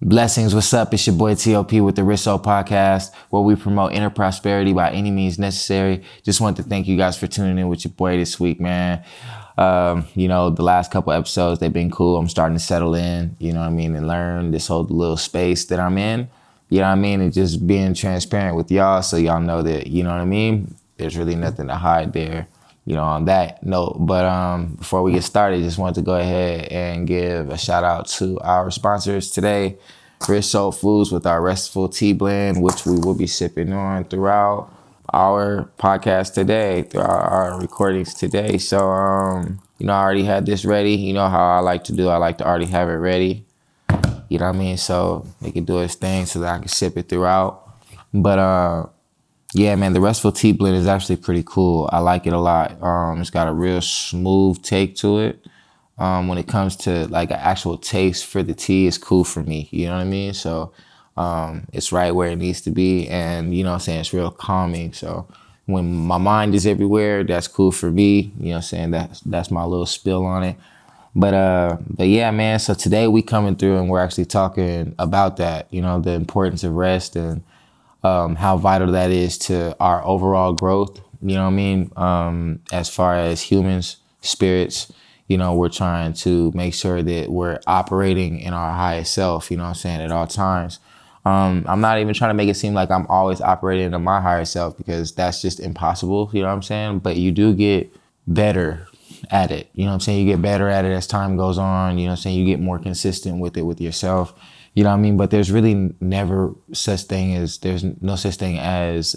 Blessings, what's up? It's your boy TOP with the Rich Soul Podcast, where we promote inner prosperity by any means necessary. Just want to thank you guys for tuning in with your boy this week, man. Um, you know, the last couple episodes, they've been cool. I'm starting to settle in, you know what I mean, and learn this whole little space that I'm in. You know what I mean? And just being transparent with y'all so y'all know that, you know what I mean? There's really nothing to hide there you know, on that note. But um, before we get started, just wanted to go ahead and give a shout out to our sponsors today, Rich Soul Foods with our Restful Tea Blend, which we will be sipping on throughout our podcast today, throughout our recordings today. So, um, you know, I already had this ready. You know how I like to do. I like to already have it ready. You know what I mean? So it can do its thing so that I can sip it throughout. But uh yeah, man, the Restful Tea Blend is actually pretty cool. I like it a lot. Um, it's got a real smooth take to it. Um, when it comes to like an actual taste for the tea, it's cool for me. You know what I mean? So um, it's right where it needs to be, and you know what I'm saying it's real calming. So when my mind is everywhere, that's cool for me. You know what I'm saying? That's that's my little spill on it. But uh, but yeah, man. So today we coming through and we're actually talking about that. You know, the importance of rest and um, how vital that is to our overall growth. You know what I mean? Um, as far as humans, spirits, you know, we're trying to make sure that we're operating in our highest self, you know what I'm saying, at all times. Um, I'm not even trying to make it seem like I'm always operating in my higher self because that's just impossible, you know what I'm saying? But you do get better at it. You know what I'm saying? You get better at it as time goes on, you know what I'm saying? You get more consistent with it with yourself. You know what I mean? But there's really never such thing as there's no such thing as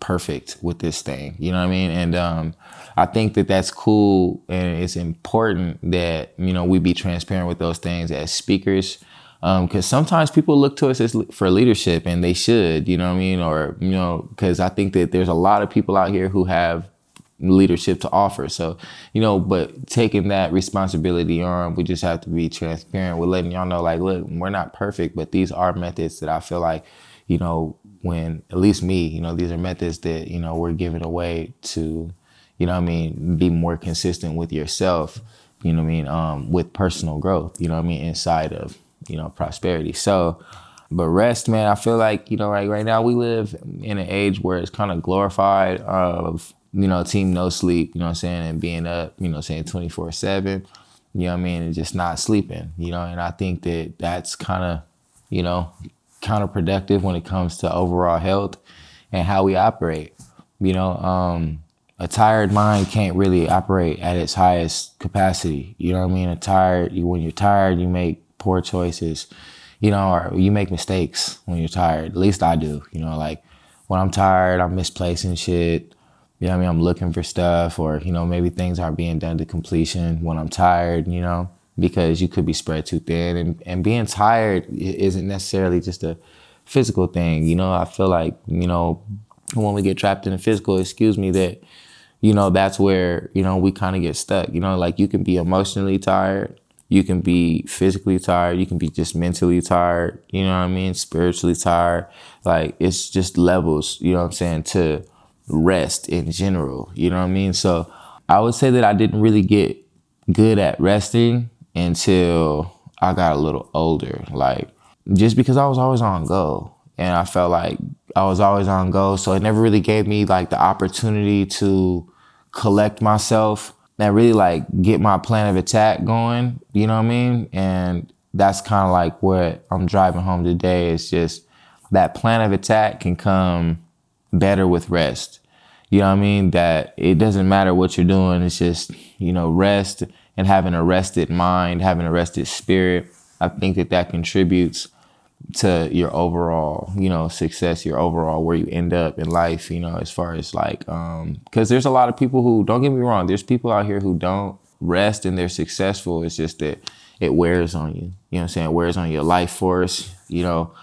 perfect with this thing. You know what I mean? And um, I think that that's cool and it's important that you know we be transparent with those things as speakers. Because um, sometimes people look to us as for leadership, and they should, you know what I mean, or you know, because I think that there's a lot of people out here who have leadership to offer. So, you know, but taking that responsibility on, we just have to be transparent. We're letting y'all know, like, look, we're not perfect, but these are methods that I feel like, you know, when at least me, you know, these are methods that, you know, we're giving away to, you know I mean, be more consistent with yourself, you know I mean, um, with personal growth, you know I mean, inside of, you know, prosperity. So, but rest, man, I feel like, you know, like right now we live in an age where it's kind of glorified of you know, team no sleep, you know what I'm saying, and being up, you know, saying 24 7, you know what I mean, and just not sleeping, you know, and I think that that's kind of, you know, counterproductive when it comes to overall health and how we operate. You know, um, a tired mind can't really operate at its highest capacity. You know what I mean? A tired, you when you're tired, you make poor choices, you know, or you make mistakes when you're tired. At least I do, you know, like when I'm tired, I'm misplacing shit. You know I mean? I'm looking for stuff or, you know, maybe things aren't being done to completion when I'm tired, you know, because you could be spread too thin. And, and being tired isn't necessarily just a physical thing. You know, I feel like, you know, when we get trapped in the physical, excuse me, that, you know, that's where, you know, we kind of get stuck. You know, like you can be emotionally tired, you can be physically tired, you can be just mentally tired, you know what I mean? Spiritually tired. Like it's just levels, you know what I'm saying, to rest in general. You know what I mean? So I would say that I didn't really get good at resting until I got a little older. Like just because I was always on go and I felt like I was always on go. So it never really gave me like the opportunity to collect myself and really like get my plan of attack going. You know what I mean? And that's kind of like what I'm driving home today. Is just that plan of attack can come better with rest. You know what I mean? That it doesn't matter what you're doing. It's just, you know, rest and having a rested mind, having a rested spirit. I think that that contributes to your overall, you know, success, your overall where you end up in life, you know, as far as like, um, cause there's a lot of people who, don't get me wrong, there's people out here who don't rest and they're successful. It's just that it wears on you. You know what I'm saying? It wears on your life force. You know,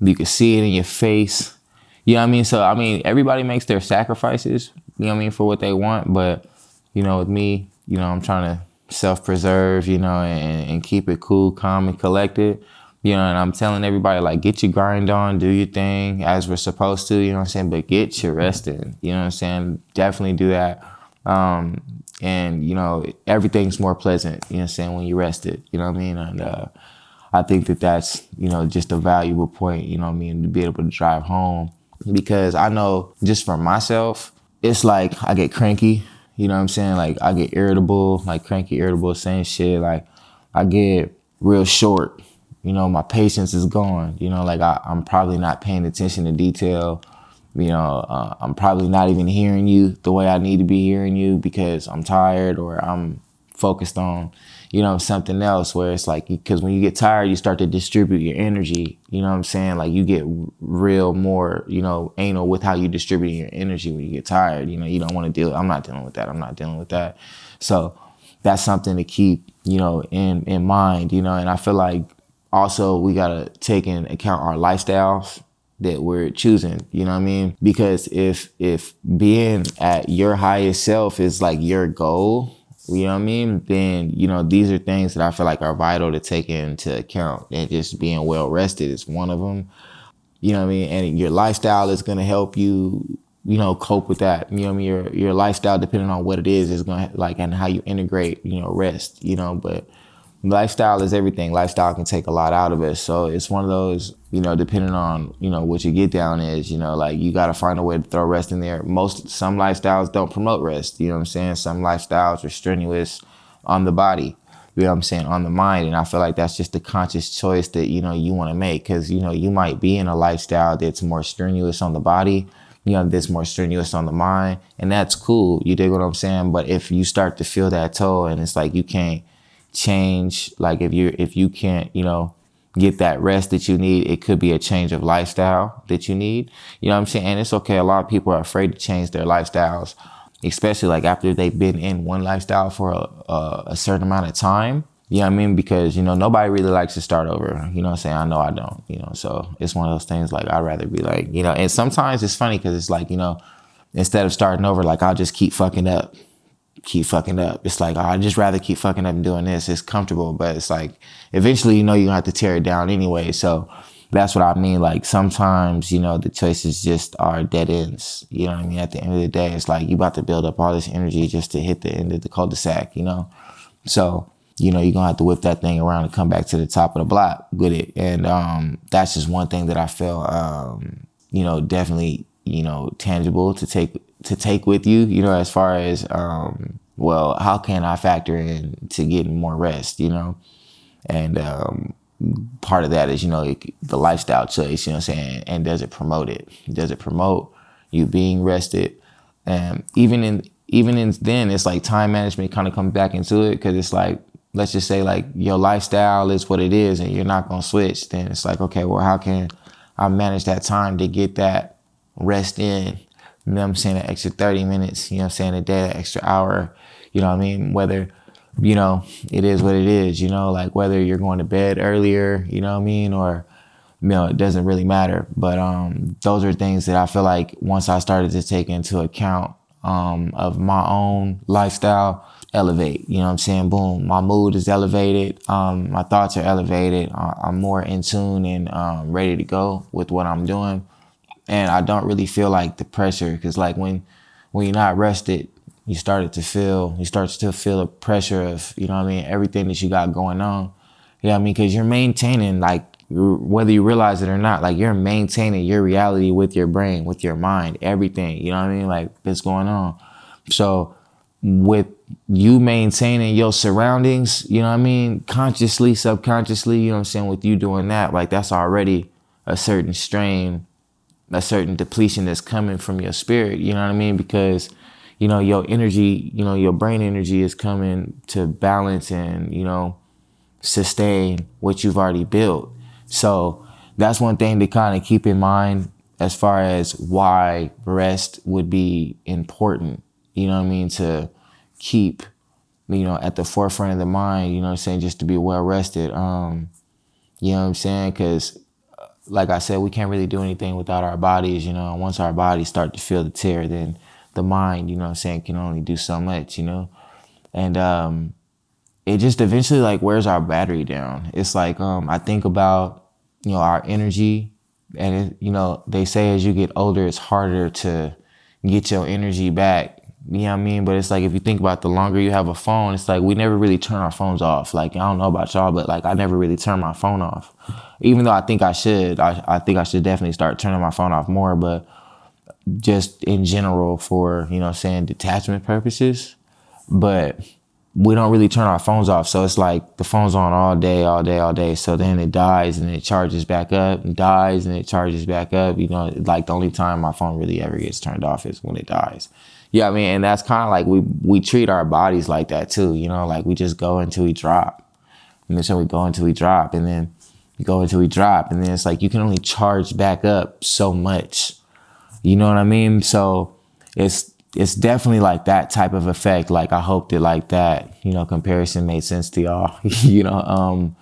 you can see it in your face. You know what I mean? So I mean, everybody makes their sacrifices. You know what I mean for what they want, but you know, with me, you know, I'm trying to self-preserve, you know, and, and keep it cool, calm, and collected. You know, and I'm telling everybody like, get your grind on, do your thing as we're supposed to. You know what I'm saying? But get your rest in. You know what I'm saying? Definitely do that. Um, and you know, everything's more pleasant. You know what I'm saying when you rested. You know what I mean? And uh, I think that that's, you know, just a valuable point, you know what I mean, to be able to drive home. Because I know just for myself, it's like I get cranky, you know what I'm saying? Like I get irritable, like cranky, irritable, saying shit. Like I get real short. You know, my patience is gone. You know, like I, am probably not paying attention to detail. You know, uh, I'm probably not even hearing you the way I need to be hearing you because I'm tired or I'm focused on you know, something else where it's like, because when you get tired, you start to distribute your energy. You know what I'm saying? Like you get real more, you know, anal with how you distribute your energy when you get tired. You know, you don't want to deal. I'm not dealing with that. I'm not dealing with that. So that's something to keep, you know, in in mind. You know, and I feel like also we gotta take in account our lifestyles that we're choosing you know what i mean because if if being at your highest self is like your goal you know what I mean? Then, you know, these are things that I feel like are vital to take into account. And just being well rested is one of them. You know what I mean? And your lifestyle is going to help you, you know, cope with that. You know what I mean? Your, your lifestyle, depending on what it is, is going to, like, and how you integrate, you know, rest, you know, but lifestyle is everything. Lifestyle can take a lot out of us. So it's one of those, you know, depending on, you know, what your get down is, you know, like you got to find a way to throw rest in there. Most, some lifestyles don't promote rest. You know what I'm saying? Some lifestyles are strenuous on the body. You know what I'm saying? On the mind. And I feel like that's just a conscious choice that, you know, you want to make. Cause, you know, you might be in a lifestyle that's more strenuous on the body you know, that's more strenuous on the mind. And that's cool. You dig what I'm saying? But if you start to feel that toll and it's like you can't change like if you if you can't you know get that rest that you need it could be a change of lifestyle that you need you know what i'm saying and it's okay a lot of people are afraid to change their lifestyles especially like after they've been in one lifestyle for a, a, a certain amount of time you know what I mean? Because, you know, nobody really likes to start over. You know what I'm saying? I know I don't, you know, so it's one of those things like I'd rather be like, you know, and sometimes it's funny because it's like, you know, instead of starting over, like I'll just keep fucking up keep fucking up. It's like, oh, I'd just rather keep fucking up and doing this. It's comfortable, but it's like eventually you know you're gonna have to tear it down anyway. So that's what I mean. Like sometimes, you know, the choices just are dead ends. You know what I mean? At the end of the day, it's like you about to build up all this energy just to hit the end of the cul-de-sac, you know? So, you know, you're gonna have to whip that thing around and come back to the top of the block with it. And um, that's just one thing that I feel um, you know, definitely, you know, tangible to take to take with you, you know, as far as, um, well, how can I factor in to getting more rest, you know? And um, part of that is, you know, the lifestyle choice, you know what I'm saying? And does it promote it? Does it promote you being rested? And even in, even in then, it's like time management kind of comes back into it because it's like, let's just say like your lifestyle is what it is and you're not going to switch. Then it's like, okay, well, how can I manage that time to get that rest in you know what I'm saying, an extra 30 minutes, you know what I'm saying, a day, an extra hour, you know what I mean? Whether, you know, it is what it is, you know, like whether you're going to bed earlier, you know what I mean, or, you know, it doesn't really matter. But um, those are things that I feel like once I started to take into account um, of my own lifestyle, elevate, you know what I'm saying? Boom, my mood is elevated, um, my thoughts are elevated, I'm more in tune and um, ready to go with what I'm doing and I don't really feel like the pressure because like when when you're not rested, you started to feel you start to feel the pressure of you know what I mean everything that you got going on. You know what I mean? Because you're maintaining like whether you realize it or not, like you're maintaining your reality with your brain, with your mind, everything. You know what I mean? Like that's going on. So with you maintaining your surroundings, you know what I mean? Consciously, subconsciously, you know what I'm saying? With you doing that, like that's already a certain strain a certain depletion that's coming from your spirit. You know what I mean? Because you know your energy, you know your brain energy is coming to balance and you know sustain what you've already built. So that's one thing to kind of keep in mind as far as why rest would be important. You know what I mean? To keep, you know, at the forefront of the mind, you know what I'm saying? Just to be well rested. Um, you know what I'm saying? Cause like I said, we can't really do anything without our bodies, you know. Once our bodies start to feel the tear, then the mind, you know I'm saying, can only do so much, you know. And um it just eventually like wears our battery down. It's like um I think about, you know, our energy and it, you know, they say as you get older it's harder to get your energy back You know what I mean? But it's like if you think about the longer you have a phone, it's like we never really turn our phones off. Like I don't know about y'all, but like I never really turn my phone off. Even though I think I should. I, I think I should definitely start turning my phone off more, but just in general for, you know, saying detachment purposes. But we don't really turn our phones off. So it's like the phone's on all day, all day, all day. So then it dies and it charges back up and dies and it charges back up. You know, like the only time my phone really ever gets turned off is when it dies. Yeah, I mean, and that's kind of like we we treat our bodies like that too. You know, like we just go until we drop, and then so we go until we drop, and then we go until we drop, and then it's like you can only charge back up so much. You know what I mean? So it's it's definitely like that type of effect. Like I hope that like that, you know, comparison made sense to y'all, you know, um,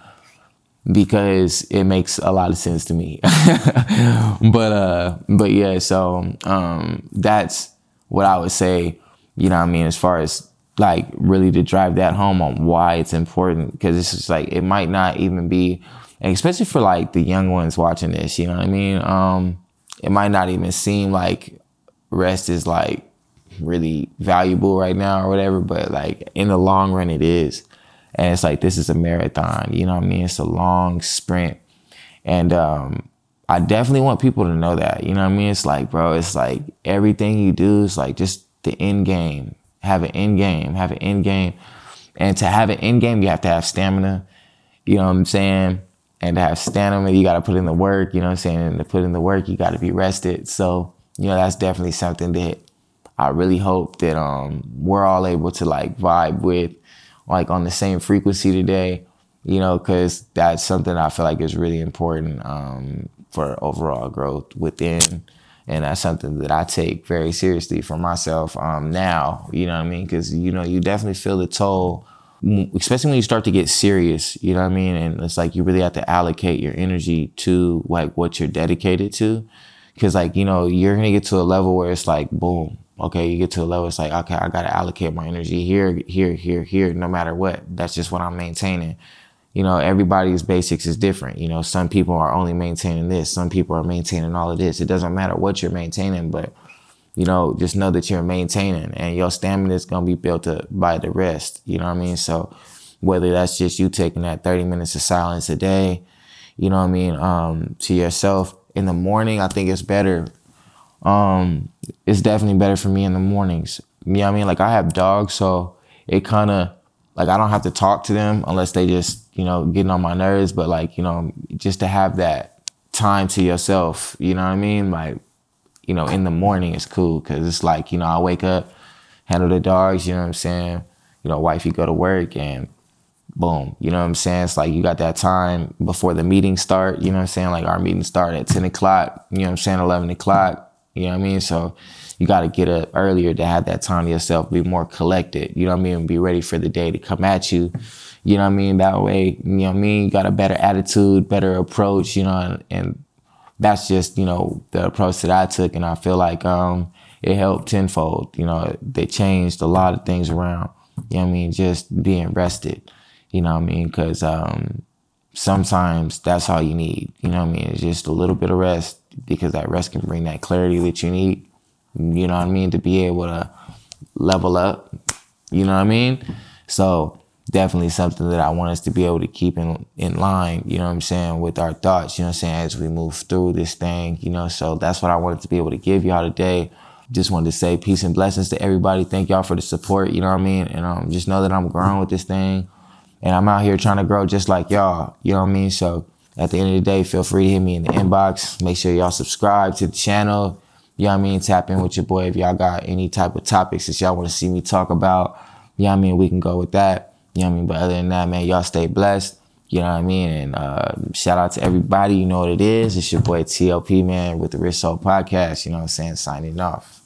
because it makes a lot of sense to me. but uh but yeah, so um that's what I would say, you know I mean, as far as like really to drive that home on why it's important. Cause it's just like it might not even be especially for like the young ones watching this, you know what I mean? Um it might not even seem like rest is like really valuable right now or whatever, but like in the long run, it is. And it's like, this is a marathon, you know what I mean? It's a long sprint. And um, I definitely want people to know that, you know what I mean? It's like, bro, it's like everything you do is like just the end game. Have an end game, have an end game. And to have an end game, you have to have stamina, you know what I'm saying? And to have stamina, you got to put in the work, you know what I'm saying? And to put in the work, you got to be rested. So, you know, that's definitely something that I really hope that um, we're all able to like vibe with, like on the same frequency today, you know, because that's something I feel like is really important um, for overall growth within. And that's something that I take very seriously for myself um, now, you know what I mean? Because, you know, you definitely feel the toll, especially when you start to get serious, you know what I mean? And it's like you really have to allocate your energy to like what you're dedicated to. Because, like, you know, you're going to get to a level where it's like, boom, okay, you get to a level, it's like, okay, I got to allocate my energy here, here, here, here, no matter what. That's just what I'm maintaining. You know, everybody's basics is different. You know, some people are only maintaining this, some people are maintaining all of this. It doesn't matter what you're maintaining, but, you know, just know that you're maintaining and your stamina is to be built up by the rest. You know what I mean? So, whether that's just you taking that 30 minutes of silence a day, you know what I mean, um, to yourself in the morning, I think it's better um, it's definitely better for me in the mornings. You know what I mean? Like I have dogs, so it kind of like I don't have to talk to them unless they just you know getting on my nerves. But like you know, just to have that time to yourself, you know what I mean? Like you know, in the morning is cool because it's like you know I wake up, handle the dogs. You know what I'm saying? You know, wifey go to work and boom. You know what I'm saying? It's like you got that time before the meeting start. You know what I'm saying? Like our meeting start at 10 o'clock. You know what I'm saying? 11 o'clock you know what I mean? So you got to get up earlier to have that time to yourself, be more collected, you know what I mean? Be ready for the day to come at you. You know what I mean? That way, you know what I mean? You got a better attitude, better approach, you know, and, and that's just, you know, the approach that I took. And I feel like um, it helped tenfold. You know, they changed a lot of things around, you know what I mean? Just being rested, you know what I mean? Because um, sometimes that's all you need, you know what I mean? It's just a little bit of rest because that rest can bring that clarity that you need. You know what I mean? To be able to level up. You know what I mean? So definitely something that I want us to be able to keep in in line, you know what I'm saying, with our thoughts, you know what I'm saying, as we move through this thing, you know. So that's what I wanted to be able to give y'all today. Just wanted to say peace and blessings to everybody. Thank y'all for the support, you know what I mean? And um, just know that I'm growing with this thing. And I'm out here trying to grow just like y'all, you know what I mean? So at the end of the day, feel free to hit me in the inbox. Make sure y'all subscribe to the channel. You know what I mean? Tap in with your boy if y'all got any type of topics that y'all want to see me talk about. You know what I mean? We can go with that. You know what I mean? But other than that, man, y'all stay blessed. You know what I mean? And uh, shout out to everybody. You know what it is. It's your boy TLP, man, with the Rich Soul Podcast. You know what I'm saying? Signing off.